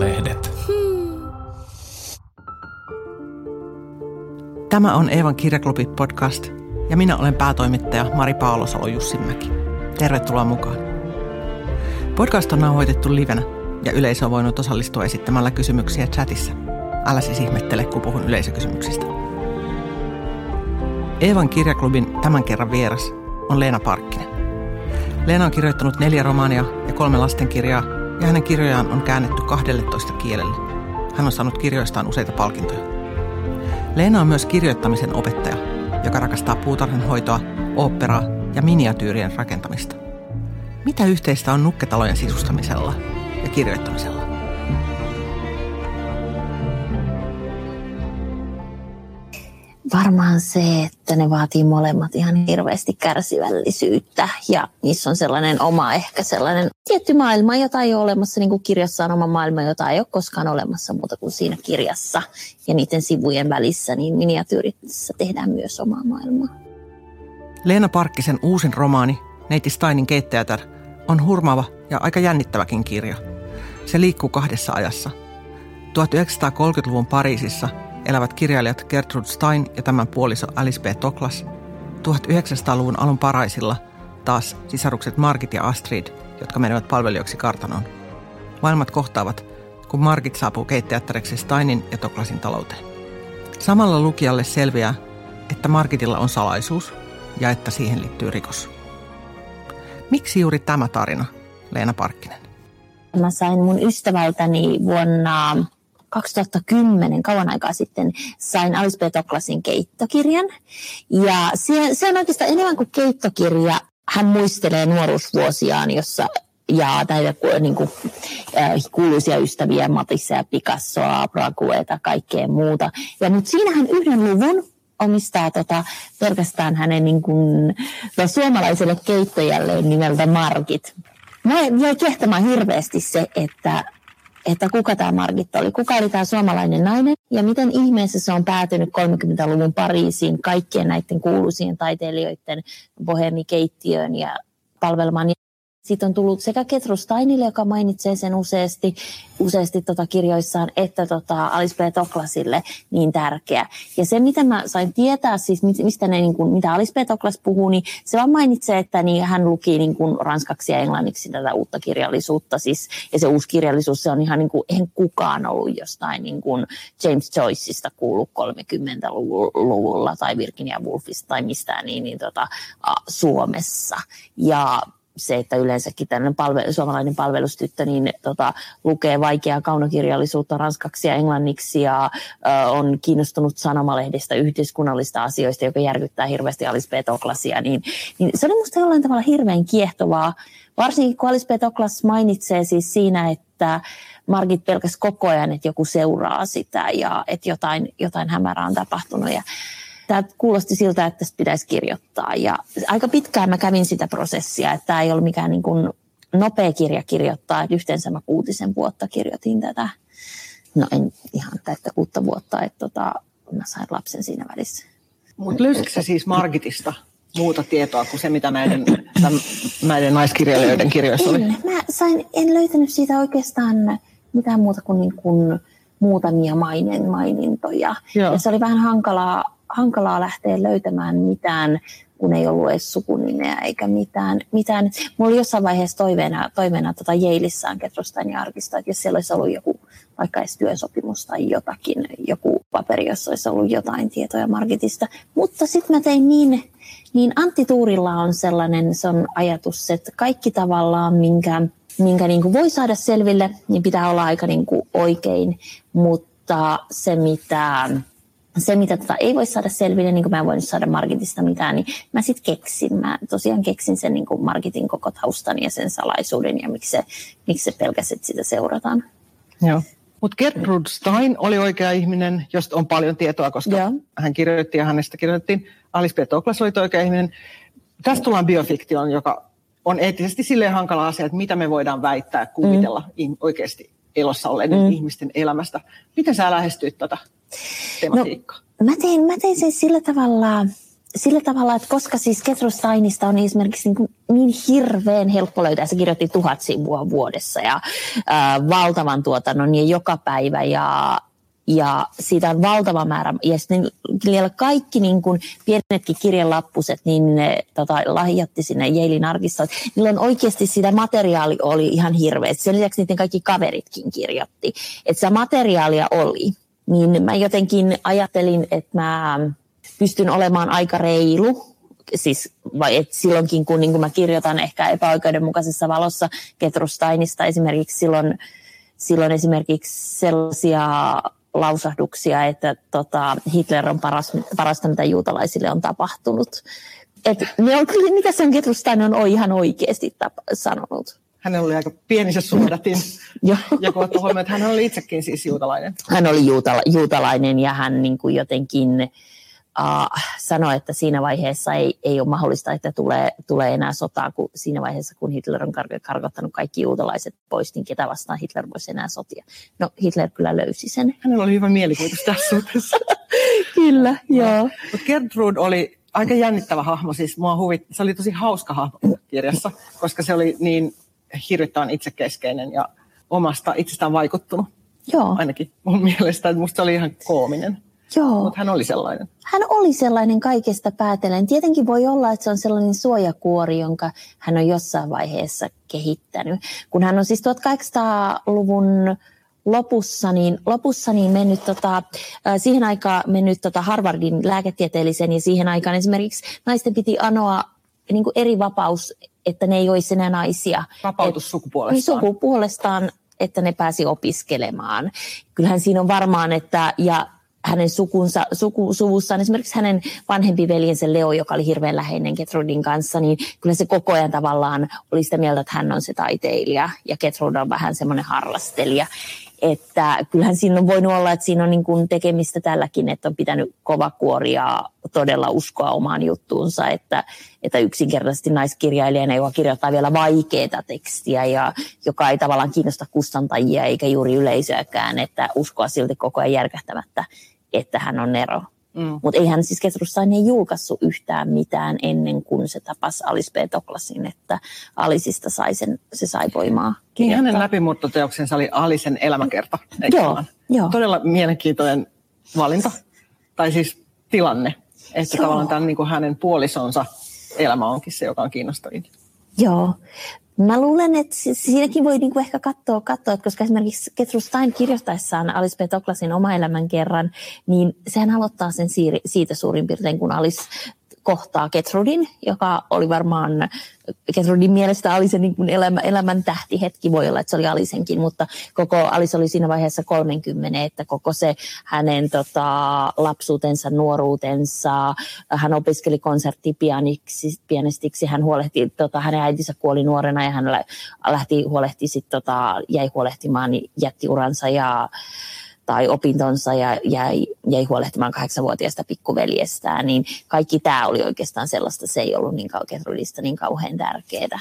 Sanomalehdet. Tämä on Eevan kirjaklubi podcast ja minä olen päätoimittaja Mari Paulosalo Jussinmäki. Tervetuloa mukaan. Podcast on nauhoitettu livenä ja yleisö on voinut osallistua esittämällä kysymyksiä chatissa. Älä siis ihmettele, kun puhun yleisökysymyksistä. Eevan kirjaklubin tämän kerran vieras on Leena Parkkinen. Leena on kirjoittanut neljä romaania ja kolme lastenkirjaa ja hänen kirjojaan on käännetty 12 kielelle. Hän on saanut kirjoistaan useita palkintoja. Leena on myös kirjoittamisen opettaja, joka rakastaa puutarhanhoitoa, oopperaa ja miniatyyrien rakentamista. Mitä yhteistä on nukketalojen sisustamisella ja kirjoittamisella? Varmaan se, että ne vaatii molemmat ihan hirveästi kärsivällisyyttä ja niissä on sellainen oma ehkä sellainen tietty maailma, jota ei ole olemassa, niin kuin kirjassa on oma maailma, jota ei ole koskaan olemassa muuta kuin siinä kirjassa ja niiden sivujen välissä, niin miniatyyrissä tehdään myös omaa maailmaa. Leena Parkkisen uusin romaani, Neiti Steinin keittäjätär, on hurmaava ja aika jännittäväkin kirja. Se liikkuu kahdessa ajassa. 1930-luvun Pariisissa – elävät kirjailijat Gertrude Stein ja tämän puoliso Alice B. Toklas. 1900-luvun alun paraisilla taas sisarukset Margit ja Astrid, jotka menevät palvelijoiksi kartanoon. Maailmat kohtaavat, kun Margit saapuu keittäjättäreksi Steinin ja Toklasin talouteen. Samalla lukijalle selviää, että Margitilla on salaisuus ja että siihen liittyy rikos. Miksi juuri tämä tarina, Leena Parkkinen? Mä sain mun ystävältäni vuonna 2010, kauan aikaa sitten, sain Alice B. Toklasin keittokirjan. Ja se, se on oikeastaan enemmän kuin keittokirja. Hän muistelee nuoruusvuosiaan, jossa ja näitä niin kuin, äh, kuuluisia ystäviä, Matissa ja Picassoa, Bragueta, kaikkea muuta. Ja mutta siinähän yhden luvun omistaa tota, pelkästään hänen niin kuin, suomalaiselle keittojalle nimeltä Margit. Mä jäi kehtämään hirveästi se, että että kuka tämä Margit oli, kuka oli tämä suomalainen nainen ja miten ihmeessä se on päätynyt 30-luvun Pariisiin kaikkien näiden kuuluisien taiteilijoiden bohemikeittiöön ja palvelmaan. Siitä on tullut sekä Ketru Steinille, joka mainitsee sen useasti, useasti tota kirjoissaan, että tota Alice B. Toklasille niin tärkeä. Ja se, mitä mä sain tietää, siis mistä ne, niin kuin, mitä Alice B. Toklas puhuu, niin se vaan mainitsee, että niin hän luki niin kuin ranskaksi ja englanniksi tätä uutta kirjallisuutta. Siis, ja se uusi kirjallisuus, se on ihan niin kuin, eihän kukaan ollut jostain niin kuin James Joyceista kuullut 30-luvulla tai Virginia Woolfista tai mistään niin, niin tota, Suomessa. Ja se, että yleensäkin tällainen palvelu, suomalainen palvelustyttö niin, tota, lukee vaikeaa kaunokirjallisuutta ranskaksi ja englanniksi ja ö, on kiinnostunut sanomalehdestä yhteiskunnallista asioista, joka järkyttää hirveästi Alice B. Toklasia, niin, niin se oli minusta jollain tavalla hirveän kiehtovaa, varsinkin kun Alice B. Toklas mainitsee siis siinä, että Margit pelkäs koko ajan, että joku seuraa sitä ja että jotain, jotain hämärää on tapahtunut. Ja tämä kuulosti siltä, että tästä pitäisi kirjoittaa. Ja aika pitkään mä kävin sitä prosessia, että tämä ei ollut mikään niin kuin nopea kirja kirjoittaa, että yhteensä mä kuutisen vuotta kirjoitin tätä. No en ihan täyttä kuutta vuotta, että tota, mä sain lapsen siinä välissä. Mutta löysitkö siis Margitista muuta tietoa kuin se, mitä näiden, näiden naiskirjailijoiden kirjoissa oli? En, mä sain, en löytänyt siitä oikeastaan mitään muuta kuin, niin kuin muutamia mainen mainintoja. Joo. Ja se oli vähän hankalaa hankalaa lähteä löytämään mitään, kun ei ollut edes sukunimeä eikä mitään. mitään. Mulla oli jossain vaiheessa toiveena, toiveena tota Jeilissään Ketrostain ja Arkista, että jos siellä olisi ollut joku vaikka edes työsopimus tai jotakin, joku paperi, jossa olisi ollut jotain tietoja Margitista. Mutta sitten mä tein niin, niin Antti Tuurilla on sellainen se on ajatus, että kaikki tavallaan, minkä, minkä niin kuin voi saada selville, niin pitää olla aika niin kuin oikein, mutta se mitä se, mitä tota ei voi saada selville, niin kuin mä en voinut saada Margitista mitään, niin mä sitten keksin. Mä tosiaan keksin sen niin kuin Margitin koko taustan ja sen salaisuuden ja miksi se, miksi se pelkäsi, että sitä seurataan. Joo. Mutta Gertrude Stein oli oikea ihminen, josta on paljon tietoa, koska Joo. hän kirjoitti ja hänestä kirjoitettiin. Alice B. Toklas oli oikea ihminen. Tästä tullaan biofiktioon, joka on eettisesti silleen hankala asia, että mitä me voidaan väittää, kuvitella mm. oikeasti elossa olleiden mm. ihmisten elämästä. Miten sä lähestyit tätä No, mä, tein, mä tein sen sillä tavalla, sillä tavalla, että koska siis Ketro Steinista on esimerkiksi niin, niin hirveän helppo löytää, se kirjoitti tuhat sivua vuodessa ja ää, valtavan tuotannon ja joka päivä ja ja siitä on valtava määrä, ja sitten niillä kaikki niin kuin pienetkin kirjelappuset, niin ne tota, lahjatti sinne Jailin arkistoon. Niillä on oikeasti sitä materiaali oli ihan hirveä. Sen lisäksi niiden kaikki kaveritkin kirjoitti. Että sitä materiaalia oli. Niin mä jotenkin ajattelin, että mä pystyn olemaan aika reilu, siis vai et silloinkin kun, niin kun mä kirjoitan ehkä epäoikeudenmukaisessa valossa Ketrustainista esimerkiksi silloin, silloin esimerkiksi sellaisia lausahduksia, että tota, Hitler on paras, parasta, mitä juutalaisille on tapahtunut. Et ne on, mitä sen Ketrustein on ihan oikeasti tapa, sanonut. Hän oli aika pieni se suodatin. ja kun huomioon, että hän oli itsekin siis juutalainen. Hän oli juutala, juutalainen ja hän niin kuin jotenkin uh, sanoi, että siinä vaiheessa ei, ei ole mahdollista, että tulee, tulee enää sotaa, kun siinä vaiheessa, kun Hitler on kar- karkottanut kaikki juutalaiset pois, niin ketä vastaan Hitler voisi enää sotia. No Hitler kyllä löysi sen. Hänellä oli hyvä mielikuvitus tässä suhteessa. kyllä, joo. Mutta Gertrude oli aika jännittävä hahmo, siis mua huvit, se oli tosi hauska hahmo kirjassa, koska se oli niin hirvittävän itsekeskeinen ja omasta itsestään vaikuttunut. Joo. Ainakin mun mielestä, että musta se oli ihan koominen. Joo. Mutta hän oli sellainen. Hän oli sellainen kaikesta päätellen. Tietenkin voi olla, että se on sellainen suojakuori, jonka hän on jossain vaiheessa kehittänyt. Kun hän on siis 1800-luvun lopussa, niin, lopussa niin mennyt tota, siihen aikaan mennyt tota Harvardin lääketieteellisen ja siihen aikaan esimerkiksi naisten piti anoa niin kuin eri vapaus, että ne ei olisi enää naisia. Vapautus Et, sukupuolestaan. Niin sukupuolestaan, että ne pääsi opiskelemaan. Kyllähän siinä on varmaan, että ja hänen sukunsa, suku, suvussaan, esimerkiksi hänen vanhempi veljensä Leo, joka oli hirveän läheinen Gertrudin kanssa, niin kyllä se koko ajan tavallaan oli sitä mieltä, että hän on se taiteilija ja Gertrud on vähän semmoinen harrastelija. Että kyllähän siinä on voinut olla, että siinä on niin kuin tekemistä tälläkin, että on pitänyt kova kuoria todella uskoa omaan juttuunsa, että, että yksinkertaisesti naiskirjailijana, joka kirjoittaa vielä vaikeaa tekstiä ja joka ei tavallaan kiinnosta kustantajia eikä juuri yleisöäkään, että uskoa silti koko ajan järkähtämättä, että hän on Nero. Mm. Mutta ei hän siis Ketrussain ei julkaissut yhtään mitään ennen kuin se tapasi Alice B. Toklasin, että Alisista sai sen, se sai voimaa. Niin hänen läpimurtoteoksensa oli Alisen elämäkerta. Joo, joo. Todella mielenkiintoinen valinta, tai siis tilanne, että joo. tavallaan tämän, niin kuin hänen puolisonsa elämä onkin se, joka on kiinnostavin. Joo. Mä luulen, että siinäkin voi niinku ehkä katsoa, katsoa, koska esimerkiksi Ketru Stein kirjoittaessaan Alice P. Toklasin oma elämän kerran, niin sehän aloittaa sen siitä suurin piirtein, kun Alice kohtaa Ketrudin, joka oli varmaan Gertrudin mielestä oli se niin kuin elämä, elämän tähtihetki, voi olla, että se oli Alisenkin, mutta koko Alis oli siinä vaiheessa 30, että koko se hänen tota, lapsuutensa, nuoruutensa, hän opiskeli konserttipianistiksi, hän huolehti, tota, hänen äitinsä kuoli nuorena ja hän lähti huolehti sit, tota, jäi huolehtimaan, niin jätti uransa ja tai opintonsa ja jäi, jäi huolehtimaan kahdeksanvuotiaasta pikkuveljestään, niin kaikki tämä oli oikeastaan sellaista, se ei ollut niin kauhean niin kauhean tärkeää.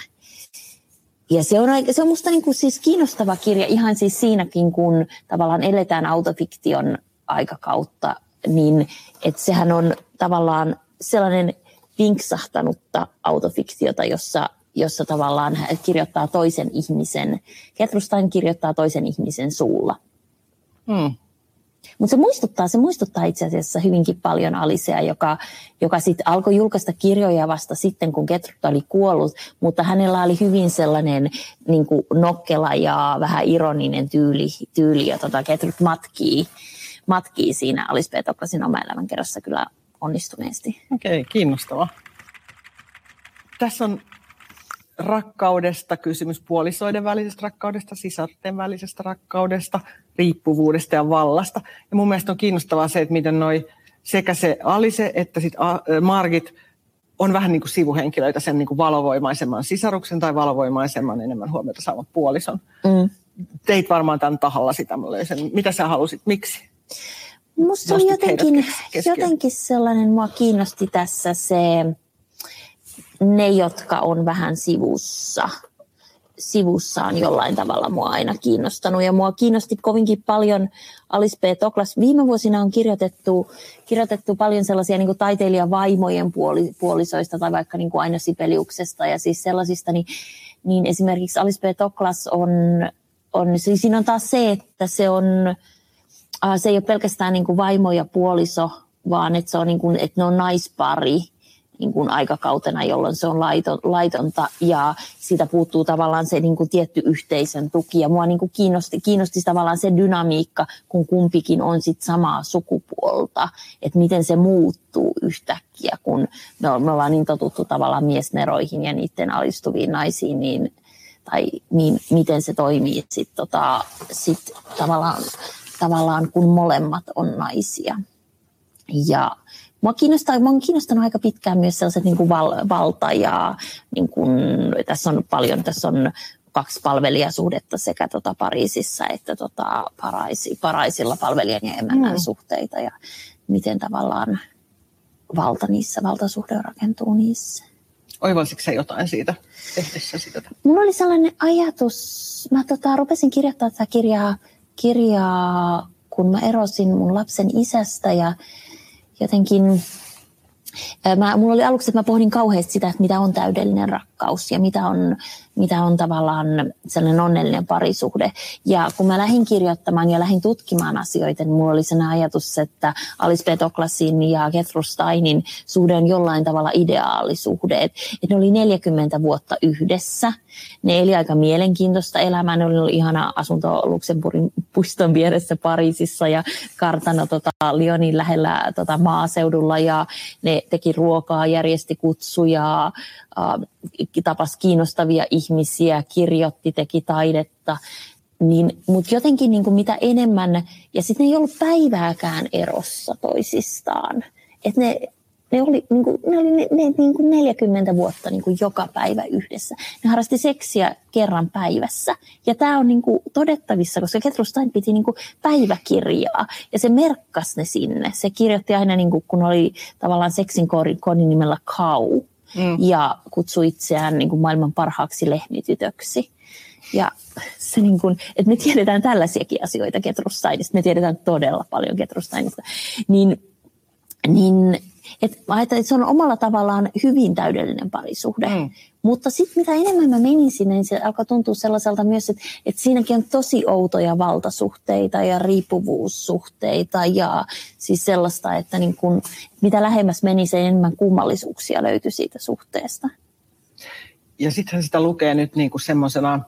Ja se on, se on musta niin kuin siis kiinnostava kirja ihan siis siinäkin, kun tavallaan eletään autofiktion aikakautta, niin että sehän on tavallaan sellainen vinksahtanutta autofiktiota, jossa, jossa tavallaan kirjoittaa toisen ihmisen, Ketrustain kirjoittaa toisen ihmisen suulla. Hmm. Mutta se muistuttaa, se muistuttaa itse asiassa hyvinkin paljon Alicea, joka, joka sitten alkoi julkaista kirjoja vasta sitten, kun Gertrude oli kuollut, mutta hänellä oli hyvin sellainen niin kuin nokkela ja vähän ironinen tyyli, tyyli ja tota Gertrude matkii, matkii siinä Alice Petoklasin oma elämänkerrassa kyllä onnistuneesti. Okei, okay, kiinnostavaa. Tässä on rakkaudesta, kysymys puolisoiden välisestä rakkaudesta, sisarten välisestä rakkaudesta, riippuvuudesta ja vallasta. Ja mun mielestä on kiinnostavaa se, että miten noi sekä se Alise että sit Margit on vähän niin kuin sivuhenkilöitä sen niin kuin valovoimaisemman sisaruksen tai valovoimaisemman enemmän huomiota saavan puolison. Mm. Teit varmaan tämän tahalla sitä, mä löysin. Mitä sä halusit, miksi? Musta oli jotenkin, jotenkin sellainen, mua kiinnosti tässä se, ne, jotka on vähän sivussa. sivussa on jollain tavalla mua aina kiinnostanut. Ja mua kiinnosti kovinkin paljon Alice P. Toklas. Viime vuosina on kirjoitettu, kirjoitettu paljon sellaisia niin taiteilijavaimojen puoli, puolisoista tai vaikka niin kuin aina Sipeliuksesta ja siis sellaisista, niin, niin esimerkiksi Alice P. Toklas on, on siis siinä on taas se, että se on, se ei ole pelkästään niin kuin vaimo ja puoliso, vaan että, se on niin kuin, että ne on naispari – niin kuin aikakautena, jolloin se on laiton, laitonta ja siitä puuttuu tavallaan se niin kuin tietty yhteisön tuki. Ja mua niin kuin kiinnosti, kiinnosti tavallaan se dynamiikka, kun kumpikin on sit samaa sukupuolta, että miten se muuttuu yhtäkkiä, kun me, me ollaan niin totuttu tavallaan miesneroihin ja niiden alistuviin naisiin, niin, tai niin, miten se toimii sit, tota, sit tavallaan, tavallaan, kun molemmat on naisia. Ja Mua, kiinnostaa, mua on kiinnostanut aika pitkään myös sellaiset niin kuin val, valta ja niin kuin, tässä on paljon, tässä on kaksi palvelijasuhdetta sekä tota Pariisissa että tota Paraisi, Paraisilla palvelijan ja emännän mm. suhteita ja miten tavallaan valta niissä, valtasuhde rakentuu niissä. Oivalsitko sä jotain siitä tehdessä sitä? Mulla oli sellainen ajatus, mä tota, rupesin kirjoittamaan tätä kirjaa, kirjaa, kun mä erosin mun lapsen isästä ja jotenkin Mä, mulla oli aluksi, että mä pohdin kauheasti sitä, että mitä on täydellinen rakkaus ja mitä on, mitä on tavallaan sellainen onnellinen parisuhde. Ja kun mä lähdin kirjoittamaan ja lähdin tutkimaan asioita, niin mulla oli sen ajatus, että Alice Petoklasin ja Gertrude Steinin suhde on jollain tavalla ideaalisuhde. Että ne oli 40 vuotta yhdessä. Ne eli aika mielenkiintoista elämää. Ne oli ihana asunto Luxemburgin puiston vieressä Pariisissa ja kartano tota, Lyonin lähellä tota, maaseudulla ja ne teki ruokaa, järjesti kutsuja, tapasi kiinnostavia ihmisiä, kirjoitti, teki taidetta. Niin, Mutta jotenkin niin kuin mitä enemmän, ja sitten ne ei ollut päivääkään erossa toisistaan. Et ne, ne oli, niin kuin, ne oli ne, ne, niin kuin 40 vuotta niin kuin joka päivä yhdessä. Ne harrasti seksiä kerran päivässä. Ja tämä on niin kuin todettavissa, koska Gertrude Stein piti niin kuin päiväkirjaa. Ja se merkkasi ne sinne. Se kirjoitti aina, niin kuin, kun oli tavallaan seksin kodin nimellä Kau. Mm. Ja kutsui itseään niin kuin maailman parhaaksi lehmitytöksi. Ja se niin kuin, että me tiedetään tällaisiakin asioita Gertrude Steinista. Me tiedetään todella paljon Gertrude Steinista. Niin, niin et mä ajattelin, että se on omalla tavallaan hyvin täydellinen parisuhde. Mm. Mutta sitten mitä enemmän mä menin sinne, niin se alkoi tuntua sellaiselta myös, että, että siinäkin on tosi outoja valtasuhteita ja riippuvuussuhteita ja siis sellaista, että niin kun, mitä lähemmäs meni, se enemmän kummallisuuksia löytyi siitä suhteesta. Ja sittenhän sitä lukee nyt niin kuin semmoisena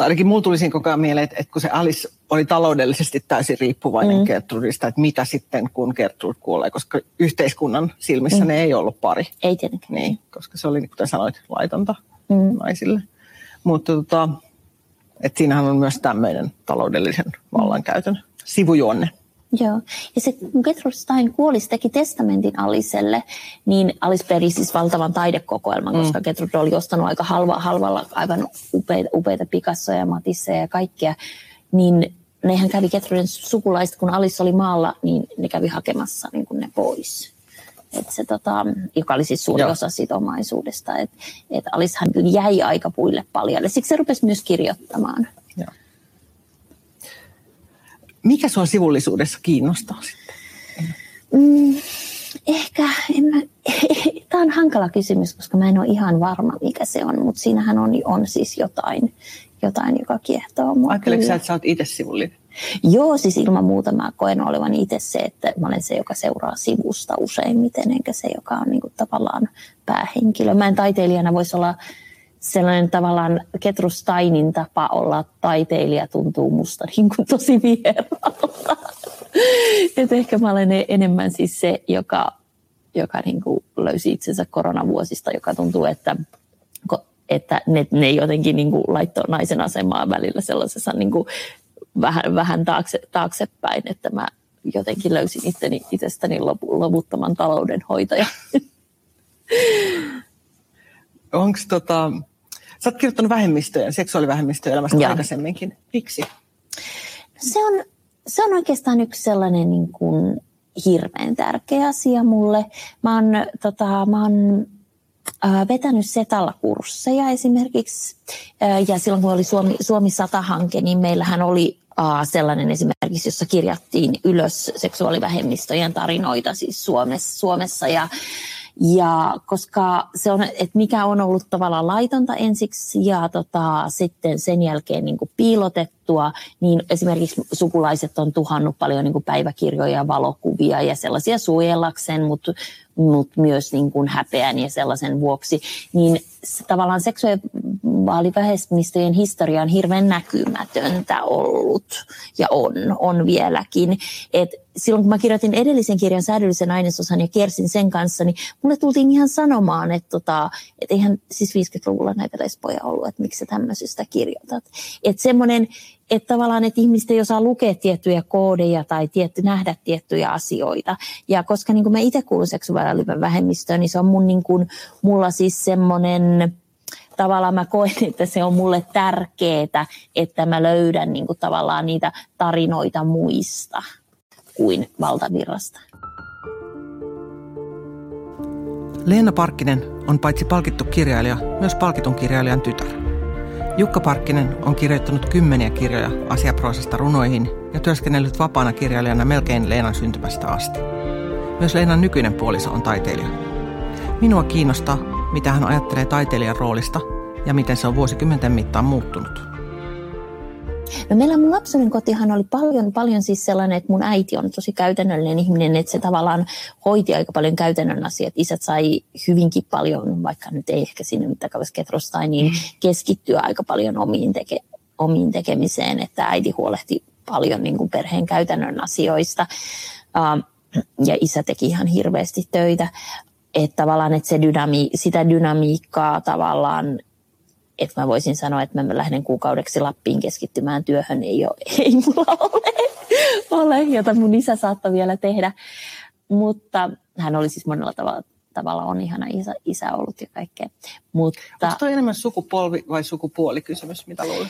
tai ainakin mulla tuli siinä koko ajan mieleen, että, että kun se Alice oli taloudellisesti täysin riippuvainen mm. Gertrudista, että mitä sitten kun Gertrude kuolee, koska yhteiskunnan silmissä mm. ne ei ollut pari. Ei tietenkään. Niin, koska se oli, kuten sanoit, laitonta mm. naisille. Mutta tota, että siinähän on myös tämmöinen taloudellisen vallankäytön sivujuonne. Joo. Ja se, kun Gertrude Stein kuoli, teki testamentin Aliselle, niin Alice peri siis valtavan taidekokoelman, mm. koska Gertrude oli ostanut aika halva, halvalla aivan upeita, upeita Picassoja ja Matisseja ja kaikkea. Niin nehän kävi Gertruden sukulaiset, kun Alice oli maalla, niin ne kävi hakemassa niin kuin ne pois. Et se, tota, joka oli siis suuri Joo. osa siitä omaisuudesta. Et, et Alicehan jäi aika puille paljalle. Siksi se rupesi myös kirjoittamaan. Mikä sua sivullisuudessa kiinnostaa sitten? Mm, ehkä, en mä, tämä on hankala kysymys, koska mä en ole ihan varma, mikä se on, mutta siinähän on, on siis jotain, jotain joka kiehtoo mua. Ajatteletko sä, että sä oot itse sivullinen? Joo, siis ilman muuta mä koen olevan itse se, että mä olen se, joka seuraa sivusta useimmiten, enkä se, joka on niin kuin tavallaan päähenkilö. Mä en taiteilijana voisi olla sellainen tavallaan Ketru Steinin tapa olla taiteilija tuntuu musta niin kuin tosi vieraalta. Et ehkä mä olen enemmän siis se, joka, joka niin kuin löysi itsensä koronavuosista, joka tuntuu, että, että ne, ne jotenkin niin kuin laittoi naisen asemaa välillä sellaisessa niin kuin vähän, vähän taakse, taaksepäin, että mä jotenkin löysin itteni, itsestäni loputtoman taloudenhoitaja. Onko tota, Sä oot kirjoittanut vähemmistöjen, seksuaalivähemmistöjen elämästä Joo. aikaisemminkin. Miksi? Se on, se on oikeastaan yksi sellainen niin kuin hirveän tärkeä asia mulle. Mä oon, tota, mä oon vetänyt Setalla kursseja esimerkiksi. Ja silloin kun oli Suomi, Suomi 100-hanke, niin meillähän oli sellainen esimerkiksi, jossa kirjattiin ylös seksuaalivähemmistöjen tarinoita siis Suomessa, Suomessa ja ja koska se on, että mikä on ollut tavallaan laitonta ensiksi ja tota, sitten sen jälkeen niin kuin piilotettua, niin esimerkiksi sukulaiset on tuhannut paljon niin kuin päiväkirjoja ja valokuvia ja sellaisia suojellakseen, mutta mutta myös niin kuin häpeän ja sellaisen vuoksi, niin tavallaan seksuaalivähemmistöjen historia on hirveän näkymätöntä ollut ja on, on vieläkin. Et silloin kun mä kirjoitin edellisen kirjan säädöllisen ainesosan ja kiersin sen kanssa, niin mulle tultiin ihan sanomaan, että tota, et eihän siis 50-luvulla näitä lesboja ollut, että miksi sä tämmöisestä kirjoitat. Että semmoinen, että tavallaan, että ihmiset ei osaa lukea tiettyjä koodeja tai tietty, nähdä tiettyjä asioita. Ja koska niin kuin mä itse kuulun seksuaalinen vähemmistöön, niin se on mun, niin kuin, mulla siis semmoinen, tavallaan mä koen, että se on mulle tärkeää, että mä löydän niin kuin tavallaan niitä tarinoita muista kuin valtavirrasta. Leena Parkkinen on paitsi palkittu kirjailija, myös palkitun kirjailijan tytär. Jukka Parkkinen on kirjoittanut kymmeniä kirjoja asiaproosasta runoihin ja työskennellyt vapaana kirjailijana melkein Leenan syntymästä asti. Myös Leenan nykyinen puoliso on taiteilija. Minua kiinnostaa, mitä hän ajattelee taiteilijan roolista ja miten se on vuosikymmenten mittaan muuttunut. No meillä mun lapsuuden kotihan oli paljon, paljon siis sellainen, että mun äiti on tosi käytännöllinen ihminen, että se tavallaan hoiti aika paljon käytännön asiat. Isät sai hyvinkin paljon, vaikka nyt ei ehkä sinne mittakavassa ketrostai, niin mm. keskittyä aika paljon omiin, teke, omiin tekemiseen, että äiti huolehti paljon niin kuin perheen käytännön asioista. Uh, ja isä teki ihan hirveästi töitä. Että tavallaan että se dynami, sitä dynamiikkaa tavallaan että mä voisin sanoa, että mä lähden kuukaudeksi Lappiin keskittymään työhön, ei, ole, ei mulla ole, ole, jota mun isä saattoi vielä tehdä. Mutta hän oli siis monella tavalla, tavalla on ihana isä, isä ollut ja kaikkea. Mutta, Onko toi enemmän sukupolvi vai sukupuolikysymys, mitä luulet?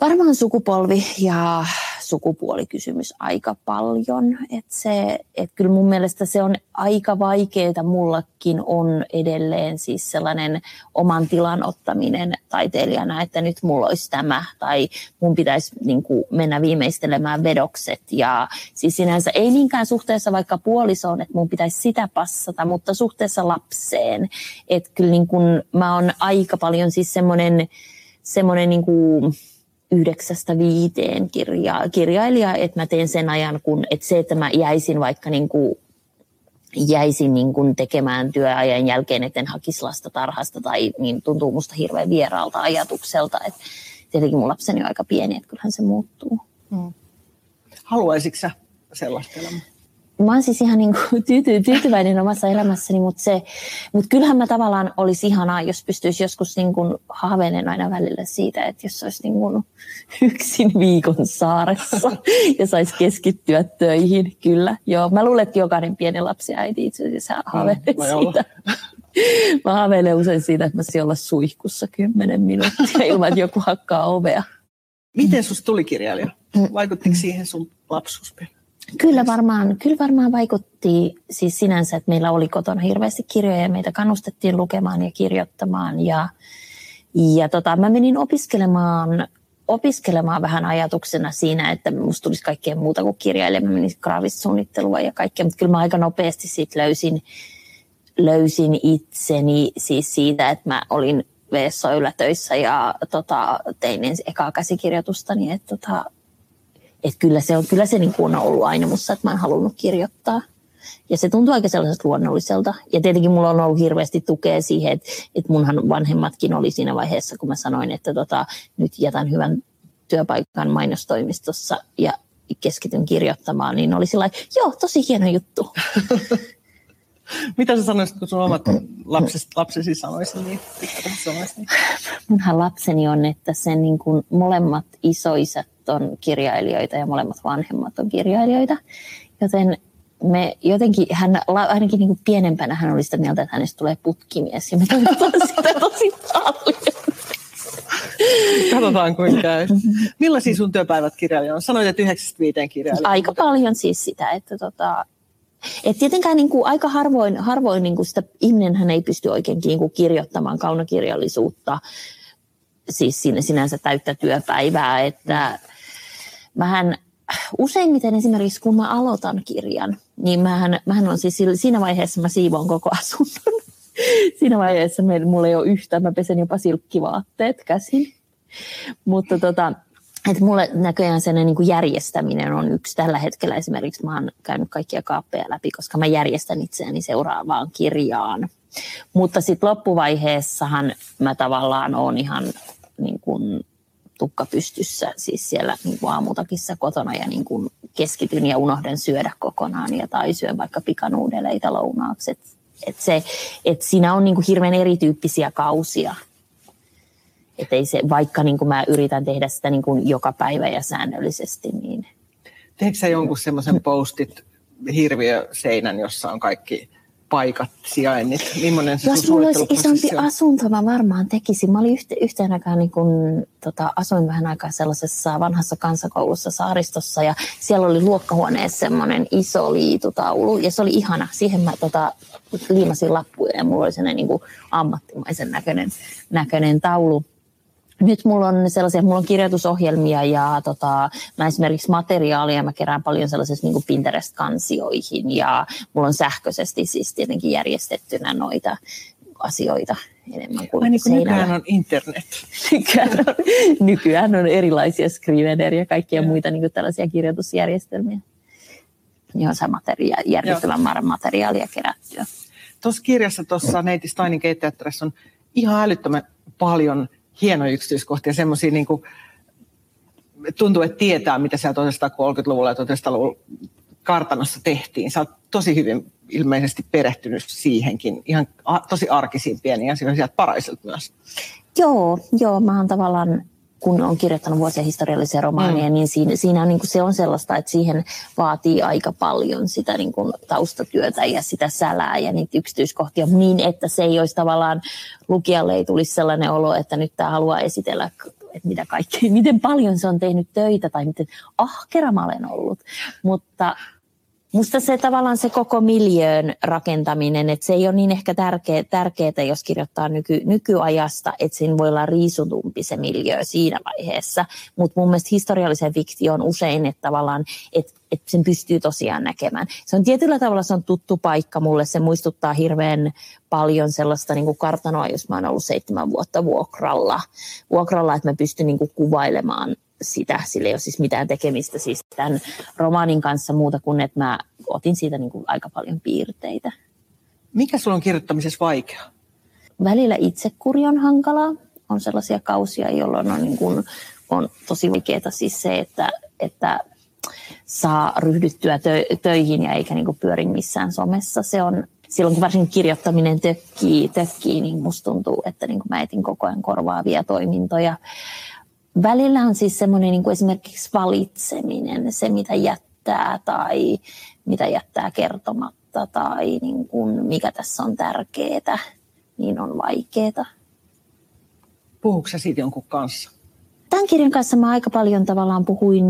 Varmaan sukupolvi ja sukupuolikysymys aika paljon. Et se, et kyllä mun mielestä se on aika vaikeaa. Mullakin on edelleen siis sellainen oman tilan ottaminen taiteilijana, että nyt mulla olisi tämä tai mun pitäisi niin kuin, mennä viimeistelemään vedokset. Ja siis sinänsä ei niinkään suhteessa vaikka puolisoon, että mun pitäisi sitä passata, mutta suhteessa lapseen. Että kyllä niin kuin, mä oon aika paljon siis semmoinen semmoinen niin kuin, yhdeksästä viiteen kirja, kirjailija, että mä teen sen ajan, kun, että se, että mä jäisin vaikka niin kuin, jäisin niin kuin tekemään työajan jälkeen, etten hakisi lasta tarhasta tai niin tuntuu musta hirveän vieraalta ajatukselta. Että tietenkin mun lapseni on aika pieni, että kyllähän se muuttuu. Hmm. Haluaisitko sä sellaista elämää? Mä oon siis ihan niin kuin tyyty, tyytyväinen omassa elämässäni, mutta, se, mutta kyllähän mä tavallaan olisi ihanaa, jos pystyisi joskus niin kuin haaveilen aina välillä siitä, että jos olisi niin kuin yksin viikon saaressa ja saisi keskittyä töihin, kyllä. Joo, mä luulen, että jokainen pieni lapsi äiti itse asiassa mm, haaveilee mm, siitä. Mä haaveilen usein siitä, että mä saisin olla suihkussa kymmenen minuuttia ilman, että joku hakkaa ovea. Miten susta tuli kirjailija? Vaikuttiko siihen sun lapsuus? Kyllä varmaan, kyllä varmaan vaikutti siis sinänsä, että meillä oli kotona hirveästi kirjoja ja meitä kannustettiin lukemaan ja kirjoittamaan. Ja, ja tota, mä menin opiskelemaan, opiskelemaan vähän ajatuksena siinä, että musta tulisi kaikkea muuta kuin kirjailija. Mä menin graavissuunnittelua ja kaikkea, mutta kyllä mä aika nopeasti sit löysin, löysin itseni siis siitä, että mä olin VSO töissä ja tota, tein ensin ekaa käsikirjoitustani, että tota, että kyllä se on, kyllä se niin kuin on ollut aina musta, että mä en halunnut kirjoittaa. Ja se tuntuu aika sellaiselta luonnolliselta. Ja tietenkin mulla on ollut hirveästi tukea siihen, että, että munhan vanhemmatkin oli siinä vaiheessa, kun mä sanoin, että tota, nyt jätän hyvän työpaikan mainostoimistossa ja keskityn kirjoittamaan, niin oli sillä joo, tosi hieno juttu. Mitä sä sanoisit, kun sun omat lapsesi, lapsesi niin? Sanoisi niin? Munhan lapseni on, että sen niin kuin molemmat isoisät on kirjailijoita ja molemmat vanhemmat on kirjailijoita. Joten me jotenkin, hän ainakin niin kuin pienempänä hän oli sitä mieltä, että hänestä tulee putkimies ja me toivotaan sitä tosi paljon. Katsotaan kuinka käy. Millaisia sun työpäivät kirjailijoilla on? Sanoit, että 95 kirjailijoita. Aika paljon siis sitä, että tota, Et tietenkään niin kuin, aika harvoin, harvoin niin kuin sitä ihminenhän ei pysty oikein niin kuin, kirjoittamaan kaunokirjallisuutta siis sinne sinänsä täyttä työpäivää, että mähän useimmiten esimerkiksi kun mä aloitan kirjan, niin mähän, mähän on siis siinä vaiheessa mä siivoon koko asunnon. siinä vaiheessa mulla ei ole yhtään, mä pesen jopa silkkivaatteet käsin. Mutta tota, että mulle näköjään sen niin järjestäminen on yksi tällä hetkellä esimerkiksi. Mä oon käynyt kaikkia kaappeja läpi, koska mä järjestän itseäni seuraavaan kirjaan. Mutta sitten loppuvaiheessahan mä tavallaan oon ihan niin kuin tukka pystyssä siis siellä niin kuin aamutakissa kotona ja niin kuin keskityn ja unohden syödä kokonaan ja tai syön vaikka pikanuudeleita lounaaksi. Et, et se, et siinä on niin kuin hirveän erityyppisiä kausia. Et ei se, vaikka niin kuin mä yritän tehdä sitä niin kuin joka päivä ja säännöllisesti. Niin... Teetkö sä jonkun semmoisen postit hirviöseinän, jossa on kaikki paikat, sijainnit? Millainen se Jos mulla olisi isompi on? asunto, mä varmaan tekisin. Mä olin yhte, yhteen aikaan, niin kun, tota, asuin vähän aikaa sellaisessa vanhassa kansakoulussa saaristossa ja siellä oli luokkahuoneessa semmoinen iso liitutaulu ja se oli ihana. Siihen mä tota, liimasin lappuja ja mulla oli sellainen niin ammattimaisen näköinen, näköinen taulu nyt mulla on sellaisia, mulla on kirjoitusohjelmia ja tota, mä esimerkiksi materiaalia mä kerään paljon sellaisessa niin Pinterest-kansioihin ja mulla on sähköisesti siis tietenkin järjestettynä noita asioita enemmän kuin Ai niin kuin nykyään on internet. nykyään, on, nykyään on erilaisia Scrivener ja kaikkia ja. muita niin kuin tällaisia kirjoitusjärjestelmiä, johon saa materia- järjestelmän määrän materiaalia kerättyä. Tuossa kirjassa, tuossa Neiti Steinin keittiöteatterissa on ihan älyttömän paljon – hienoja yksityiskohtia, semmoisia niin tuntuu, että tietää, mitä siellä 1930-luvulla ja 1900-luvulla kartanossa tehtiin. Sä oot tosi hyvin ilmeisesti perehtynyt siihenkin, ihan tosi arkisiin pieniin asioihin sieltä paraisilta myös. Joo, joo, mä oon tavallaan kun on kirjoittanut vuosia historiallisia romaaneja, mm. niin siinä, siinä on, niin kuin se on sellaista, että siihen vaatii aika paljon sitä niin kuin taustatyötä ja sitä sälää ja niitä yksityiskohtia niin, että se ei olisi tavallaan, lukijalle ei tulisi sellainen olo, että nyt tämä haluaa esitellä että mitä kaikki, miten paljon se on tehnyt töitä tai miten ahkera mä olen ollut. Mutta Musta se tavallaan se koko miljöön rakentaminen, että se ei ole niin ehkä tärkeä, tärkeää, jos kirjoittaa nyky, nykyajasta, että siinä voi olla riisutumpi se miljöö siinä vaiheessa. Mutta mun mielestä historiallisen on usein, että tavallaan, että, että sen pystyy tosiaan näkemään. Se on tietyllä tavalla se on tuttu paikka mulle, se muistuttaa hirveän paljon sellaista niin kuin kartanoa, jos mä oon ollut seitsemän vuotta vuokralla, vuokralla että mä pystyn niin kuin kuvailemaan sitä, sillä ei ole siis mitään tekemistä siis tämän romaanin kanssa muuta kuin, että mä otin siitä niin kuin aika paljon piirteitä. Mikä sulla on kirjoittamisessa vaikeaa? Välillä itsekuri on hankalaa. On sellaisia kausia, jolloin on, niin kuin, on tosi vaikeaa siis se, että, että saa ryhdyttyä tö- töihin ja eikä niin kuin pyöri missään somessa. Se on, silloin kun varsinkin kirjoittaminen tökkii, tökkii niin musta tuntuu, että niin kuin mä etin koko ajan korvaavia toimintoja välillä on siis semmoinen niin kuin esimerkiksi valitseminen, se mitä jättää tai mitä jättää kertomatta tai niin kuin mikä tässä on tärkeää, niin on vaikeaa. Puhuuko siitä jonkun kanssa? Tämän kirjan kanssa mä aika paljon tavallaan puhuin,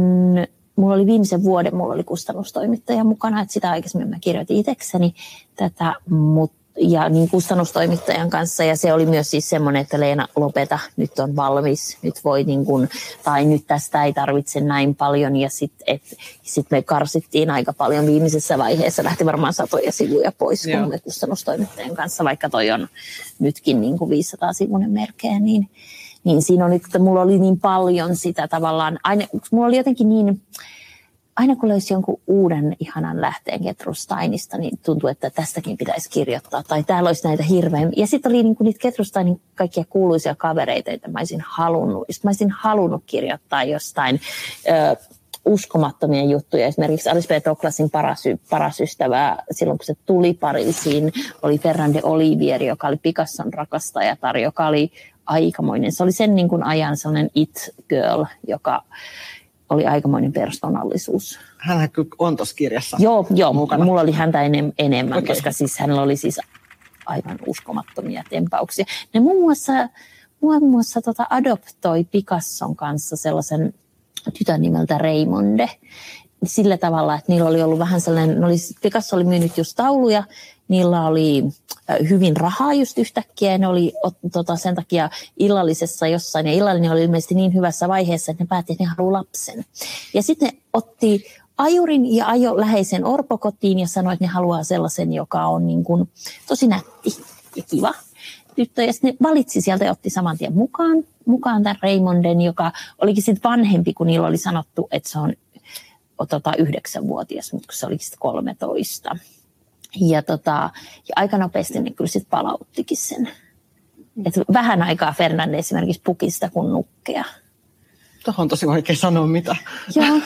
mulla oli viimeisen vuoden, mulla oli kustannustoimittaja mukana, että sitä aikaisemmin mä kirjoitin itsekseni tätä, mutta ja niin kustannustoimittajan kanssa. Ja se oli myös siis semmoinen, että Leena lopeta, nyt on valmis, nyt voi niin kuin, tai nyt tästä ei tarvitse näin paljon. Ja sitten sit me karsittiin aika paljon viimeisessä vaiheessa, lähti varmaan satoja sivuja pois Joo. kun me kustannustoimittajan kanssa, vaikka toi on nytkin niin kuin 500 sivunen merkeä, niin, niin siinä on, että mulla oli niin paljon sitä tavallaan, aina, mulla oli jotenkin niin, aina kun löysi jonkun uuden ihanan lähteen Ketrustainista, niin tuntui, että tästäkin pitäisi kirjoittaa. Tai täällä olisi näitä hirveän... Ja sitten oli niinku niitä Ketrustainin kaikkia kuuluisia kavereita, joita mä olisin halunnut. Sitten mä olisin halunnut kirjoittaa jostain ö, uskomattomia juttuja. Esimerkiksi Alice B. Toklasin paras, paras ystävä silloin, kun se tuli Pariisiin, oli Ferran de Olivieri, joka oli Picasson rakastajatar, joka oli aikamoinen. Se oli sen niin kuin ajan sellainen it girl, joka oli aikamoinen persoonallisuus. Hän on tuossa kirjassa Joo, joo mukana. mulla oli häntä enem, enemmän, okay. koska siis hänellä oli siis aivan uskomattomia tempauksia. Ne muun muassa, muun muassa tota adoptoi Picasson kanssa sellaisen tytön nimeltä Raymonde, sillä tavalla, että niillä oli ollut vähän sellainen, oli, Picasso oli myynyt just tauluja, niillä oli hyvin rahaa just yhtäkkiä, ne oli tota, sen takia illallisessa jossain, ja illallinen oli ilmeisesti niin hyvässä vaiheessa, että ne päätti, että ne haluaa lapsen. Ja sitten ne otti ajurin ja ajo läheisen orpokotiin ja sanoi, että ne haluaa sellaisen, joka on niin kuin tosi nätti ja kiva tyttö. Ja sitten ne valitsi sieltä ja otti saman tien mukaan, mukaan tämän Raymonden, joka olikin sitten vanhempi, kun niillä oli sanottu, että se on tota, yhdeksänvuotias, mutta se oli sitten 13. Ja, tota, ja aika nopeasti ne kyllä sitten palauttikin sen. Et vähän aikaa Fernande esimerkiksi pukista kuin nukkea. Tuohon on tosi vaikea sanoa mitä. Joo.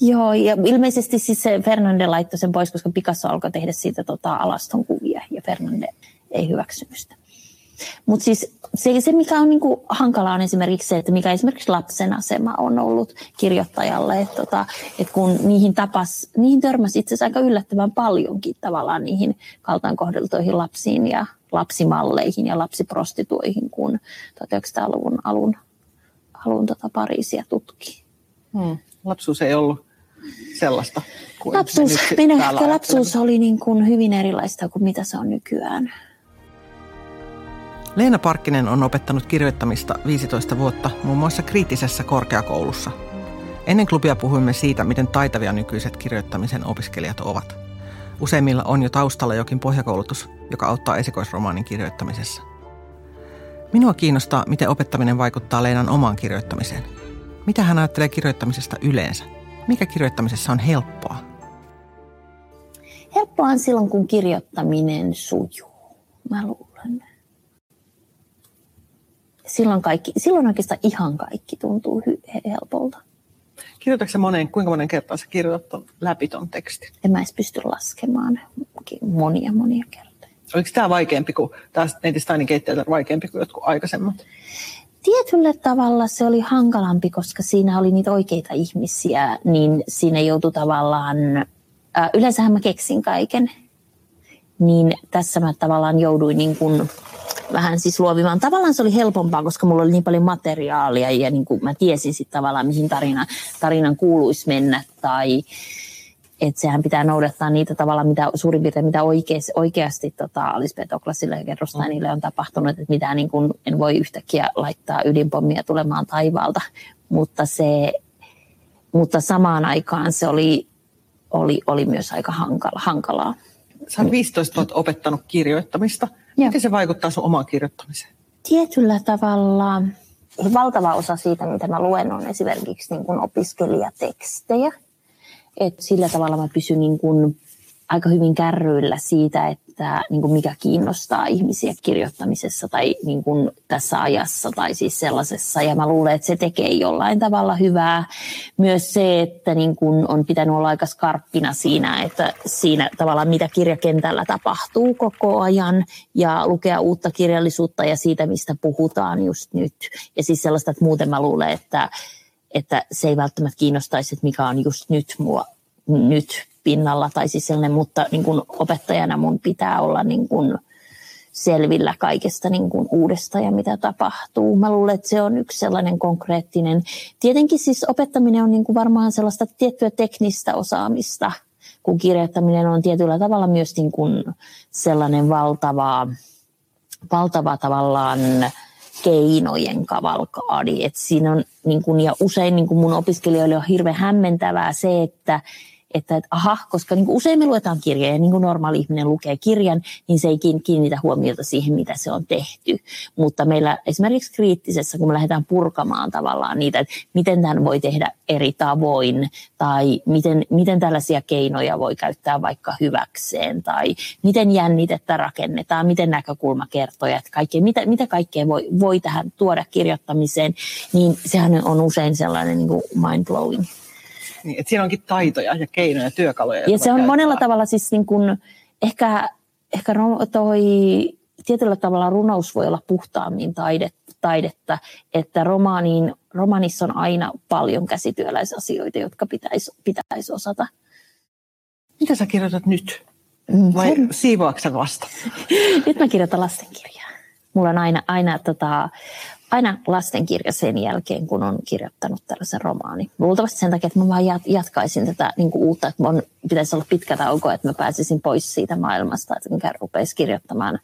Joo, ja ilmeisesti siis se Fernande laittoi sen pois, koska Picasso alkoi tehdä siitä tota, alaston kuvia, ja Fernande ei hyväksynyt sitä. Mutta siis se, se, mikä on niinku hankalaa on esimerkiksi se, että mikä esimerkiksi lapsen asema on ollut kirjoittajalle, että tota, et kun niihin, tapas, niihin törmäsi itse asiassa aika yllättävän paljonkin tavallaan niihin kaltaankohdeltuihin lapsiin ja lapsimalleihin ja lapsiprostituihin, kun 1900-luvun alun, alun tota Pariisia tutki. Hmm. Lapsuus ei ollut sellaista kuin lapsuus, minä, lapsuus oli niin kuin hyvin erilaista kuin mitä se on nykyään. Leena Parkkinen on opettanut kirjoittamista 15 vuotta muun muassa kriittisessä korkeakoulussa. Ennen klubia puhuimme siitä, miten taitavia nykyiset kirjoittamisen opiskelijat ovat. Useimmilla on jo taustalla jokin pohjakoulutus, joka auttaa esikoisromaanin kirjoittamisessa. Minua kiinnostaa, miten opettaminen vaikuttaa Leenan omaan kirjoittamiseen. Mitä hän ajattelee kirjoittamisesta yleensä? Mikä kirjoittamisessa on helppoa? Helppoa on silloin, kun kirjoittaminen sujuu. Mä luulen silloin, kaikki, silloin oikeastaan ihan kaikki tuntuu hy- helpolta. Kirjoitatko moneen, kuinka monen kertaa sä kirjoitat läpi ton tekstin? En mä edes pysty laskemaan monia monia kertoja. Oliko tämä vaikeampi kuin, tämä Steinin keittiötä vaikeampi kuin jotkut aikaisemmat? Tietyllä tavalla se oli hankalampi, koska siinä oli niitä oikeita ihmisiä, niin siinä joutui tavallaan, äh, yleensähän mä keksin kaiken, niin tässä mä tavallaan jouduin niin kuin vähän siis luovimaan. Tavallaan se oli helpompaa, koska mulla oli niin paljon materiaalia ja niin kuin mä tiesin sitten tavallaan, mihin tarina, tarinan kuuluisi mennä tai että sehän pitää noudattaa niitä tavalla, mitä suurin piirtein mitä oikeasti, oikeasti tota, Alice Petoklasille ja Gerrostainille on tapahtunut, että mitä niin kuin, en voi yhtäkkiä laittaa ydinpommia tulemaan taivaalta, mutta, se, mutta samaan aikaan se oli, oli, oli myös aika hankala, hankalaa. Sä oot 15 vuotta opettanut kirjoittamista. Joo. Miten se vaikuttaa sun omaan kirjoittamiseen? Tietyllä tavalla valtava osa siitä, mitä mä luen, on esimerkiksi niin kuin opiskelijatekstejä. Et sillä tavalla mä pysyn niin kuin aika hyvin kärryillä siitä, että niin kuin mikä kiinnostaa ihmisiä kirjoittamisessa tai niin kuin tässä ajassa tai siis sellaisessa. Ja mä luulen, että se tekee jollain tavalla hyvää. Myös se, että niin kuin on pitänyt olla aika skarppina siinä, että siinä tavallaan mitä kirjakentällä tapahtuu koko ajan ja lukea uutta kirjallisuutta ja siitä, mistä puhutaan just nyt. Ja siis sellaista, että muuten mä luulen, että että se ei välttämättä kiinnostaisi, että mikä on just nyt mua nyt pinnalla tai siis sellainen, mutta niin kuin opettajana mun pitää olla niin kuin selvillä kaikesta niin kuin uudesta ja mitä tapahtuu. Mä luulen, että se on yksi sellainen konkreettinen. Tietenkin siis opettaminen on niin kuin varmaan sellaista tiettyä teknistä osaamista, kun kirjoittaminen on tietyllä tavalla myös niin kuin sellainen valtava, valtava tavallaan keinojen kavalkaadi. Et siinä on, niin kun, ja usein niin kun mun opiskelijoille on hirveän hämmentävää se, että että, että aha, koska niin kuin usein me luetaan kirjaa ja niin kuin normaali ihminen lukee kirjan, niin se ei kiinnitä huomiota siihen, mitä se on tehty. Mutta meillä esimerkiksi kriittisessä, kun me lähdetään purkamaan tavallaan niitä, että miten tämän voi tehdä eri tavoin tai miten, miten tällaisia keinoja voi käyttää vaikka hyväkseen tai miten jännitettä rakennetaan, miten näkökulmakertojat, kaikkea, mitä, mitä kaikkea voi, voi tähän tuoda kirjoittamiseen, niin sehän on usein sellainen niin kuin mind-blowing. Niin, että siinä onkin taitoja ja keinoja, työkaluja. Ja se on käyttää. monella tavalla siis niin kuin, ehkä, ehkä toi tietyllä tavalla runous voi olla puhtaammin taidetta, taidetta että romaaniin, romaanissa on aina paljon käsityöläisasioita, jotka pitäisi, pitäisi osata. Mitä sä kirjoitat nyt? Mm, Vai Sen... siivoaksen vasta? nyt mä kirjoitan lastenkirjaa. Mulla on aina, aina tota, aina lastenkirja sen jälkeen, kun on kirjoittanut tällaisen romaani. Luultavasti sen takia, että mä vaan jatkaisin tätä niin kuin uutta, että mun pitäisi olla pitkä tauko, että mä pääsisin pois siitä maailmasta, että mikä rupeisi kirjoittamaan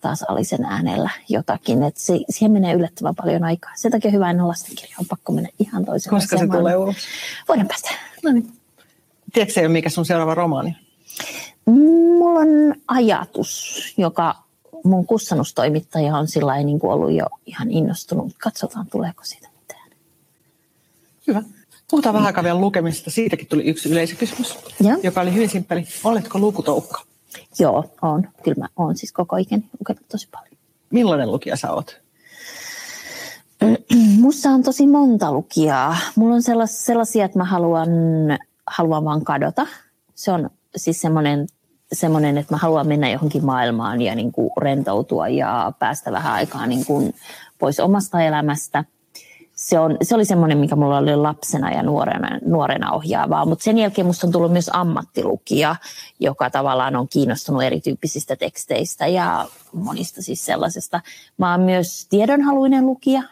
taas alisen äänellä jotakin. Että se, siihen menee yllättävän paljon aikaa. Sen takia hyvä ennen lastenkirja on pakko mennä ihan toiseen. Koska se tulee ulos? Vuoden päästä. No niin. Tiedätkö mikä sun seuraava romaani? Mulla on ajatus, joka mun kustannustoimittaja on sillä niin kuin ollut jo ihan innostunut. Katsotaan, tuleeko siitä mitään. Hyvä. Puhutaan vähän aikaa vielä lukemista. Siitäkin tuli yksi yleisökysymys, ja. joka oli hyvin simppeli. Oletko lukutoukka? Joo, on. Kyllä mä oon siis koko ikäni lukenut tosi paljon. Millainen lukija sä oot? Musta on tosi monta lukijaa. Mulla on sellaisia, että mä haluan, haluan vaan kadota. Se on siis semmoinen semmoinen, että mä haluan mennä johonkin maailmaan ja niin kuin rentoutua ja päästä vähän aikaa niin kuin pois omasta elämästä. Se, on, se oli semmoinen, mikä mulla oli lapsena ja nuorena, nuorena ohjaavaa, mutta sen jälkeen musta on tullut myös ammattilukija, joka tavallaan on kiinnostunut erityyppisistä teksteistä ja monista siis sellaisesta. Mä oon myös tiedonhaluinen lukija.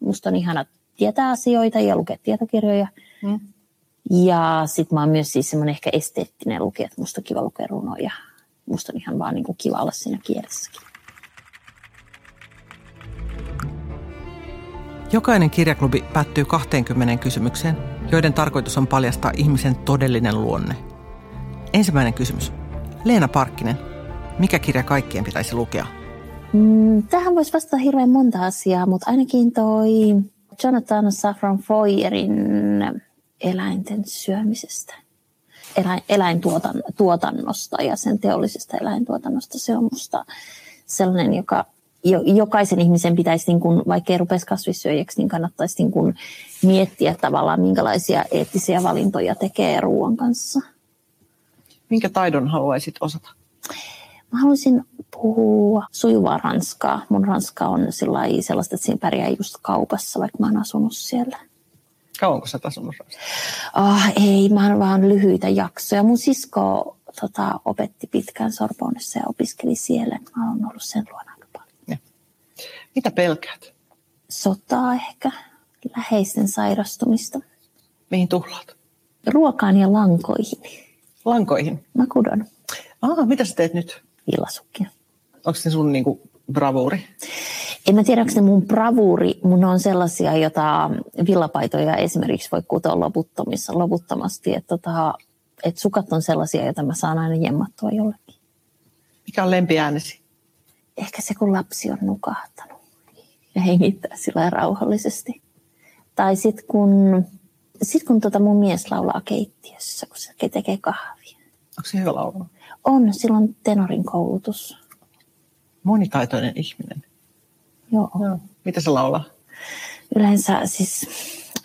Musta on ihana tietää asioita ja lukea tietokirjoja. Mm. Ja sitten mä oon myös siis semmoinen ehkä esteettinen lukija, että musta on kiva lukea runoja. Musta on ihan vaan niin kuin kiva olla siinä kielessäkin. Jokainen kirjaklubi päättyy 20 kysymykseen, joiden tarkoitus on paljastaa ihmisen todellinen luonne. Ensimmäinen kysymys. Leena Parkkinen, mikä kirja kaikkien pitäisi lukea? Mm, tähän voisi vastata hirveän monta asiaa, mutta ainakin toi Jonathan Safran Foyerin eläinten syömisestä, eläin, eläintuotannosta ja sen teollisesta eläintuotannosta. Se on minusta sellainen, joka jokaisen ihmisen pitäisi, niin kuin, vaikka ei rupesi kasvissyöjäksi, niin kannattaisi niin kuin miettiä tavallaan, minkälaisia eettisiä valintoja tekee ruoan kanssa. Minkä taidon haluaisit osata? Mä haluaisin puhua sujuvaa ranskaa. Mun ranska on sellaista, että siinä pärjää just kaupassa, vaikka mä oon asunut siellä. Kauanko sä asunut Oh, ei, mä oon vaan lyhyitä jaksoja. Mun sisko tota, opetti pitkään Sorbonnessa ja opiskeli siellä. Mä oon ollut sen luona aika paljon. Ja. Mitä pelkäät? Sotaa ehkä, läheisten sairastumista. Mihin tuhlaat? Ruokaan ja lankoihin. Lankoihin? Mä kudon. Ah, mitä sä teet nyt? Villasukkia. Onko se sun niinku bravuuri? En mä tiedä, onko mun bravuuri. Mun on sellaisia, joita villapaitoja esimerkiksi voi kutoa loputtomissa, loputtomasti. Että tota, et sukat on sellaisia, joita mä saan aina jemmattua jollekin. Mikä on lempiäänesi? Ehkä se, kun lapsi on nukahtanut ja hengittää sillä rauhallisesti. Tai sitten kun, sit kun tota mun mies laulaa keittiössä, kun se tekee kahvia. Onko se hyvä laulu? On, silloin tenorin koulutus. Monitaitoinen ihminen. Joo. Joo. Mitä se laulaa? Yleensä siis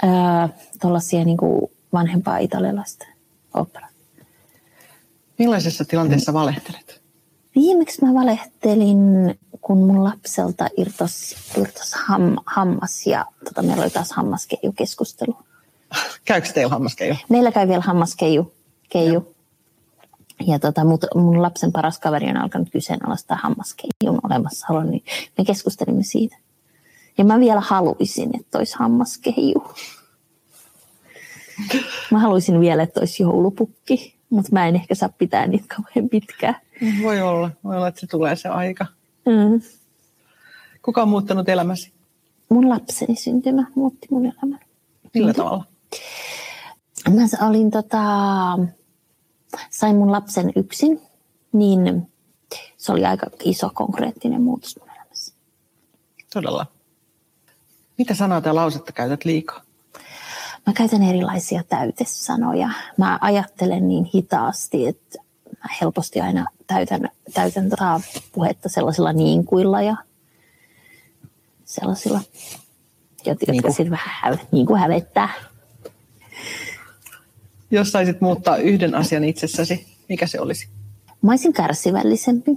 äh, tuollaisia niin vanhempaa italialaista opera. Millaisessa tilanteessa valehtelet? Viimeksi mä valehtelin, kun mun lapselta irtos, irtos ham, hammas ja tota, meillä oli taas hammaskeiju-keskustelu. Käykö teillä hammaskeiju? Meillä käy vielä hammaskeiju. Keiju. Ja tota, mut, mun lapsen paras kaveri on alkanut kyseenalaistaa hammaskeijun olemassaolo, niin me keskustelimme siitä. Ja mä vielä haluaisin, että olisi hammaskeiju. Mä haluaisin vielä, että olisi joulupukki, mutta mä en ehkä saa pitää niitä kauhean pitkään. Voi olla. Voi olla, että se tulee se aika. Mm. Kuka on muuttanut elämäsi? Mun lapseni syntymä muutti mun elämän. Millä tavalla? Mä olin tota, sain mun lapsen yksin, niin se oli aika iso konkreettinen muutos mun elämässä. Todella. Mitä sanaa tai lausetta käytät liikaa? Mä käytän erilaisia täytesanoja. Mä ajattelen niin hitaasti, että mä helposti aina täytän, täytän tota puhetta sellaisilla niinkuilla ja sellaisilla, jotka niin sitten vähän niin kuin hävettää. Jos saisit muuttaa yhden asian itsessäsi, mikä se olisi? Mä olisin kärsivällisempi.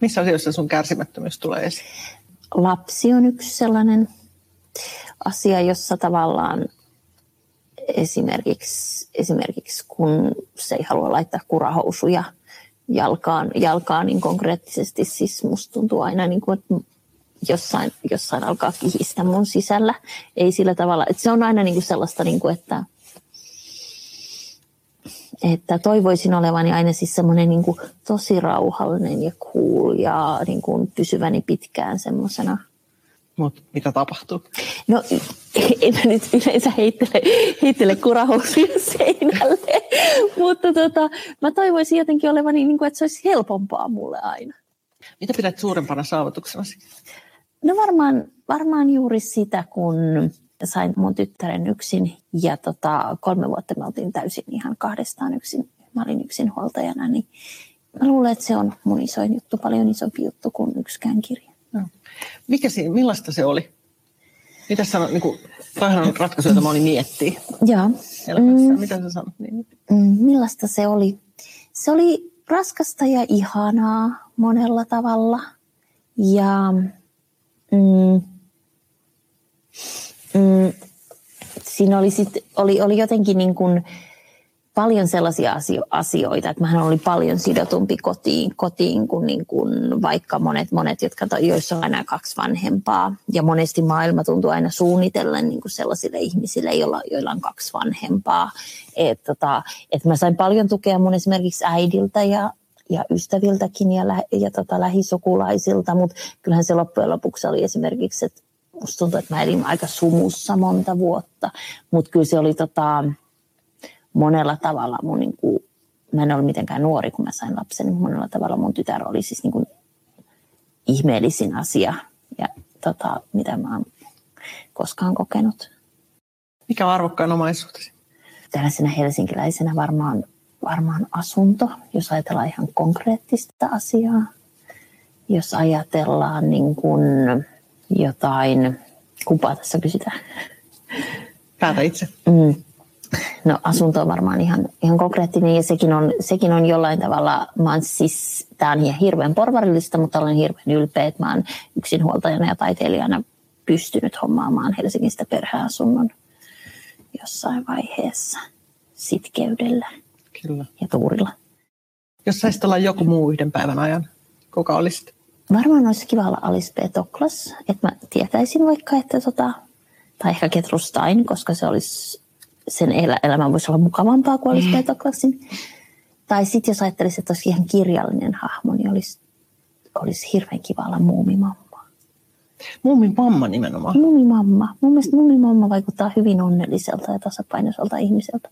Missä asioissa sun kärsimättömyys tulee esiin? Lapsi on yksi sellainen asia, jossa tavallaan esimerkiksi, esimerkiksi kun se ei halua laittaa kurahousuja jalkaan, jalkaan niin konkreettisesti, siis musta tuntuu aina, niin kuin, että jossain, jossain alkaa kihistä mun sisällä. Ei sillä tavalla, että se on aina niin kuin sellaista, niin kuin, että, että toivoisin olevani aina siis semmoinen niin kuin tosi rauhallinen ja cool ja niin kuin pysyväni pitkään semmoisena – mutta mitä tapahtuu? No en mä nyt yleensä heittele, heittele kurahousuja seinälle, mutta tota, mä toivoisin jotenkin olevani, niin kuin, että se olisi helpompaa mulle aina. Mitä pidät suurempana saavutuksena? No varmaan, varmaan juuri sitä, kun sain mun tyttären yksin ja tota, kolme vuotta me oltiin täysin ihan kahdestaan yksin. Mä olin yksin huoltajana, niin mä luulen, että se on mun isoin juttu, paljon isompi juttu kuin yksikään kirja. Mikä siinä, millaista se oli? Mitä sä niin kuin, on ratkaisu, jota moni miettii. Joo. Mm, Mitä sä sanot? Niin. Mm, millaista se oli? Se oli raskasta ja ihanaa monella tavalla. Ja mm, mm, siinä oli, sit, oli, oli jotenkin niin kuin, paljon sellaisia asioita, että mähän oli paljon sidotumpi kotiin, kotiin kuin, niin kuin vaikka monet, monet jotka, joissa on aina kaksi vanhempaa. Ja monesti maailma tuntuu aina suunnitellen niin kuin sellaisille ihmisille, joilla, joilla on kaksi vanhempaa. Et, tota, et mä sain paljon tukea mun esimerkiksi äidiltä ja, ja ystäviltäkin ja, lä- ja tota, lähisukulaisilta, mutta kyllähän se loppujen lopuksi oli esimerkiksi, että musta tuntuu, että mä elin aika sumussa monta vuotta, mutta kyllä se oli tota, monella tavalla mun niin kuin, mä en ole mitenkään nuori, kun mä sain lapsen, niin monella tavalla mun tytär oli siis niin kuin ihmeellisin asia, ja tota, mitä mä oon koskaan kokenut. Mikä on arvokkaan omaisuutesi? Tällaisena helsinkiläisenä varmaan, varmaan asunto, jos ajatellaan ihan konkreettista asiaa. Jos ajatellaan niin kuin jotain, kumpaa tässä kysytään? Päätä itse. Mm. No asunto on varmaan ihan, ihan konkreettinen ja sekin on, sekin on jollain tavalla, mä oon siis, tää on ihan hirveän porvarillista, mutta olen hirveän ylpeä, että mä oon yksinhuoltajana ja taiteilijana pystynyt hommaamaan Helsingistä perheasunnon jossain vaiheessa sitkeydellä Kyllä. ja tuurilla. Jos saisit olla joku muu yhden päivän ajan, kuka olisit? Varmaan olisi kiva olla Alice B. Toklas, että mä tietäisin vaikka, että tota, tai ehkä Ketrustain, koska se olisi sen elämä voisi olla mukavampaa kuin olisi mm. Tai sitten jos ajattelisi, että olisi ihan kirjallinen hahmo, niin olisi, olisi hirveän kiva olla muumimamma. Muumimamma nimenomaan? Muumimamma. Mun mielestä muumimamma vaikuttaa hyvin onnelliselta ja tasapainoiselta ihmiseltä.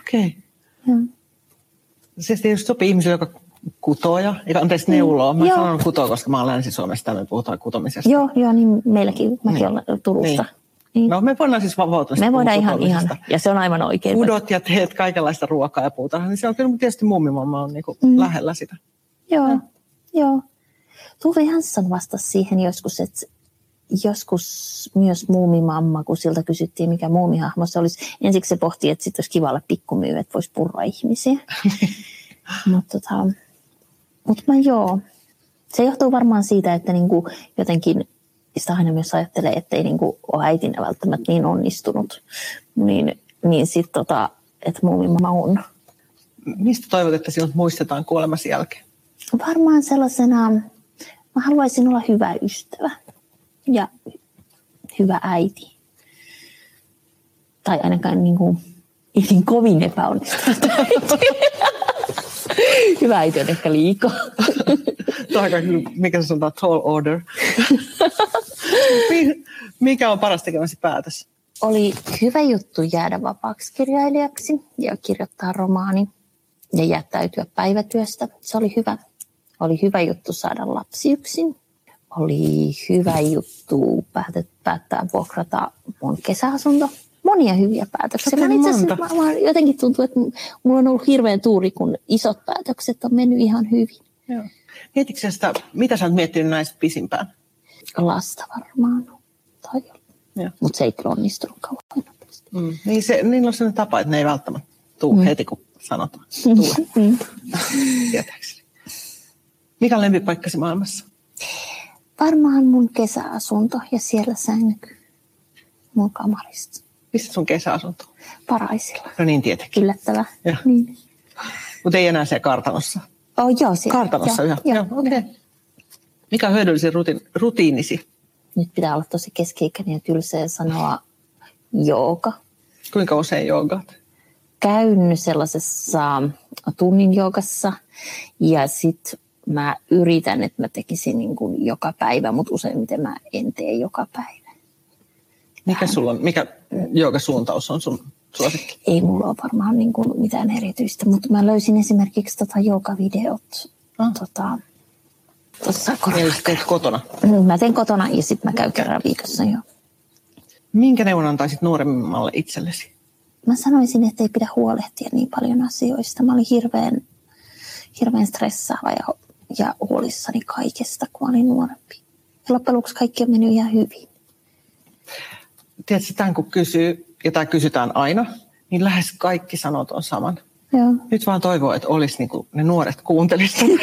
Okei. Okay. Se tietysti sopii ihmiselle, joka kutoja, ja anteeksi neuloa. Mä sanon kutoa, koska mä olen Länsi-Suomesta me puhutaan kutomisesta. Joo, joo niin meilläkin, mäkin niin. olen Turusta. Niin. Niin. No me voidaan siis vapautua. Me voidaan ihan, ihan, ja se on aivan oikein. Udot ja teet kaikenlaista ruokaa ja puuta, niin se on kyllä tietysti mummimamma on niin mm. lähellä sitä. Joo, ja. joo. Tuve Hansson vastasi siihen joskus, että joskus myös muumimamma, kun siltä kysyttiin, mikä muumihahmo se olisi. Ensiksi se pohti, että sitten olisi kiva olla pikkumyy, että voisi purra ihmisiä. Mutta tota, mut mä joo. Se johtuu varmaan siitä, että niinku jotenkin sitä aina myös ajattelee, että ei niinku ole äitinä välttämättä niin onnistunut, niin, niin sitten tota, että muumimama on. Mistä toivot, että sinut muistetaan kuolemasi jälkeen? Varmaan sellaisena, mä haluaisin olla hyvä ystävä ja hyvä äiti. Tai ainakaan niin kuin, ei niin kovin epäonnistunut Hyvä äiti on ehkä liikaa. On mikä se sanotaan, tall order. mikä on paras tekemäsi päätös? Oli hyvä juttu jäädä vapaaksi kirjailijaksi ja kirjoittaa romaani ja jättäytyä päivätyöstä. Se oli hyvä. Oli hyvä juttu saada lapsi yksin. Oli hyvä juttu päättää vuokrata mun kesäasunto monia hyviä päätöksiä. Mä itse asiassa, mä, mä jotenkin tuntuu, että mulla on ollut hirveän tuuri, kun isot päätökset on mennyt ihan hyvin. Joo. Mietitkö sitä, mitä sä oot miettinyt näistä pisimpään? Lasta varmaan. Tai Mutta se ei kyllä onnistunut kauan mm. niin se, niillä on sellainen tapa, että ne ei välttämättä tule mm. heti, kun sanotaan. Tule. Mm. Mikä on lempipaikkasi maailmassa? Varmaan mun kesäasunto ja siellä sänky mun kamarista. Missä sun kesäasunto? Paraisilla. No niin, tietenkin. Yllättävää. Niin. Mutta ei enää siellä kartanossa? Oh, joo, siellä. Kartanossa, joo. joo. joo okay. Mikä on hyödyllisin rutiin, rutiinisi nyt pitää olla tosi keskeikäinen ja tylsä ja sanoa jooga. Kuinka usein joogaat? Käynyt sellaisessa tunnin joogassa ja sitten mä yritän, että mä tekisin niin kuin joka päivä, mutta useimmiten mä en tee joka päivä. Mikä, sulla on, mikä joogasuuntaus on sun suosikki? Ei mulla ole varmaan niin kuin mitään erityistä, mutta mä löysin esimerkiksi tota joogavideot ah. tota, tuossa teet kotona? Mm, mä teen kotona ja sitten mä käyn kerran viikossa jo. Minkä neuvon antaisit nuoremmalle itsellesi? Mä sanoisin, että ei pidä huolehtia niin paljon asioista. Mä olin hirveän, hirveän stressaava ja, ja huolissani kaikesta, kun olin nuorempi. Ja loppujen lopuksi kaikki on mennyt ihan hyvin. Tiedätkö, tämän kun kysyy, ja tämä kysytään aina, niin lähes kaikki sanot on saman. Joo. Nyt vaan toivoo, että olisi niin kuin ne nuoret kuuntelisivat.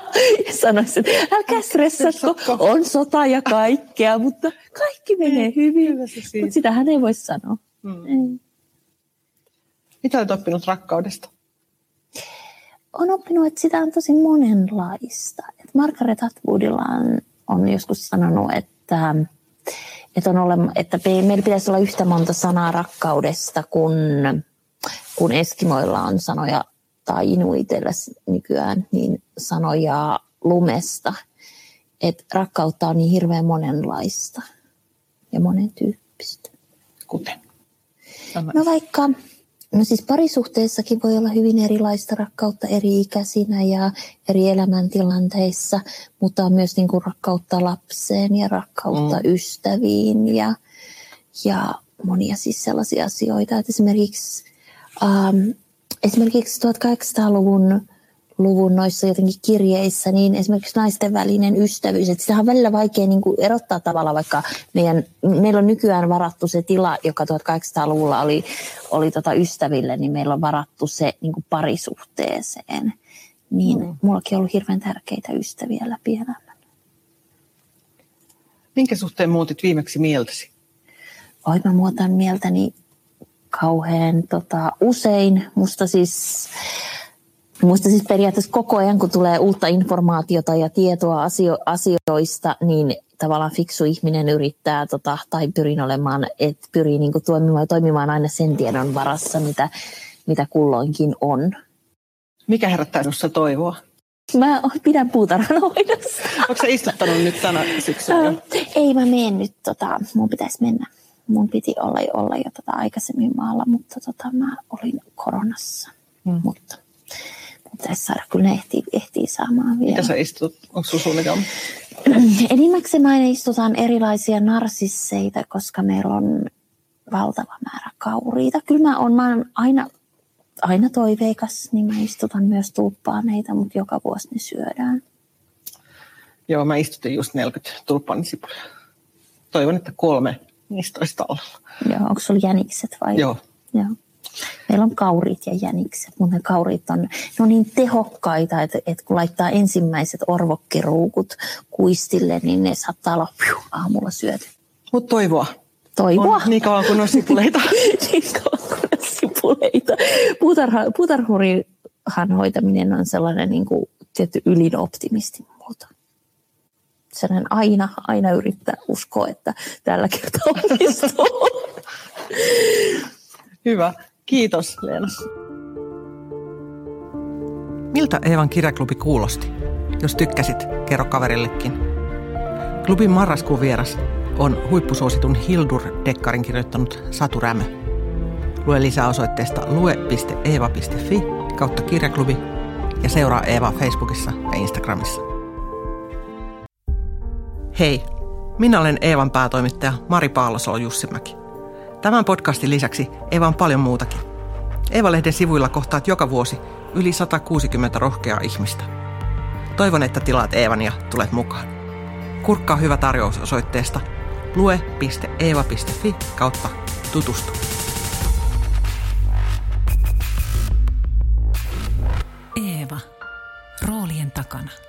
Sanoisin, että älkää stressatko, on sota ja kaikkea, mutta kaikki menee hyvin. Mutta sitähän ei voi sanoa. Hmm. Ei. Mitä olet oppinut rakkaudesta? Olen oppinut, että sitä on tosi monenlaista. Et Margaret Atwoodilla on, on joskus sanonut, että, että, on ole, että meillä pitäisi olla yhtä monta sanaa rakkaudesta kuin kun Eskimoilla on sanoja tai inuitella nykyään, niin sanoja lumesta. Että rakkautta on niin hirveän monenlaista ja monen tyyppistä. Kuten? No vaikka, no siis parisuhteessakin voi olla hyvin erilaista rakkautta eri ikäisinä ja eri elämäntilanteissa, mutta on myös niin kuin rakkautta lapseen ja rakkautta mm. ystäviin ja, ja monia siis sellaisia asioita, että esimerkiksi ähm, esimerkiksi 1800-luvun luvun noissa jotenkin kirjeissä, niin esimerkiksi naisten välinen ystävyys, että sitä on välillä vaikea niin kuin erottaa tavalla, vaikka meidän, meillä on nykyään varattu se tila, joka 1800-luvulla oli, oli tota ystäville, niin meillä on varattu se niin kuin parisuhteeseen. Niin mm. mullakin on ollut hirveän tärkeitä ystäviä läpi elämän. Minkä suhteen muutit viimeksi mieltäsi? Oi, mä muutan mieltäni kauhean tota, usein. Musta siis, musta siis periaatteessa koko ajan, kun tulee uutta informaatiota ja tietoa asio, asioista, niin tavallaan fiksu ihminen yrittää, tota, tai pyrin olemaan, että pyrii niin toimimaan, toimimaan aina sen tiedon varassa, mitä, mitä kulloinkin on. Mikä herättää sinussa toivoa? Mä pidän puutarhanhoidossa. Onko sä istuttanut nyt tänä syksynä? Ei, mä menen nyt, tota, mun pitäisi mennä mun piti olla jo, olla jo tota aikaisemmin maalla, mutta tota, mä olin koronassa. Mm. Mutta pitäisi saada, kyllä ne ehtii, ehtii saamaan vielä. Mitä sä istut? Onko sun suunnitelma? Enimmäkseen aina istutaan erilaisia narsisseita, koska meillä on valtava määrä kauriita. Kyllä mä oon, mä oon aina, aina toiveikas, niin mä istutan myös tulppaaneita, mutta joka vuosi ne syödään. Joo, mä istutin just 40 tulppaanisipulia. Toivon, että kolme niistä olisi tallella. Joo, onko sulla jänikset vai? Joo. Joo. Meillä on kaurit ja jänikset, mutta ne kaurit on, ne on niin tehokkaita, että, että kun laittaa ensimmäiset orvokkiruukut kuistille, niin ne saattaa olla piu, aamulla syöty. Mutta toivoa. Toivoa. On niin kauan kuin on sipuleita. niin kauan kuin on sipuleita. Puutarha, puutarhurihan hoitaminen on sellainen niin kuin, tietty ylin-optimistin muuta sellainen aina, aina yrittää uskoa, että tällä kertaa onnistuu. Hyvä. Kiitos, Leena. Miltä Eevan kirjaklubi kuulosti? Jos tykkäsit, kerro kaverillekin. Klubin marraskuun vieras on huippusuositun Hildur-dekkarin kirjoittanut Satu Rämö. Lue lisää osoitteesta lue.eeva.fi kautta kirjaklubi ja seuraa Eeva Facebookissa ja Instagramissa. Hei, minä olen Eevan päätoimittaja Mari Paalosolo Jussimäki. Tämän podcastin lisäksi Eeva on paljon muutakin. Eeva-lehden sivuilla kohtaat joka vuosi yli 160 rohkeaa ihmistä. Toivon, että tilaat Eevan ja tulet mukaan. Kurkkaa hyvä tarjous osoitteesta lue.eeva.fi kautta tutustu. Eeva. Roolien takana.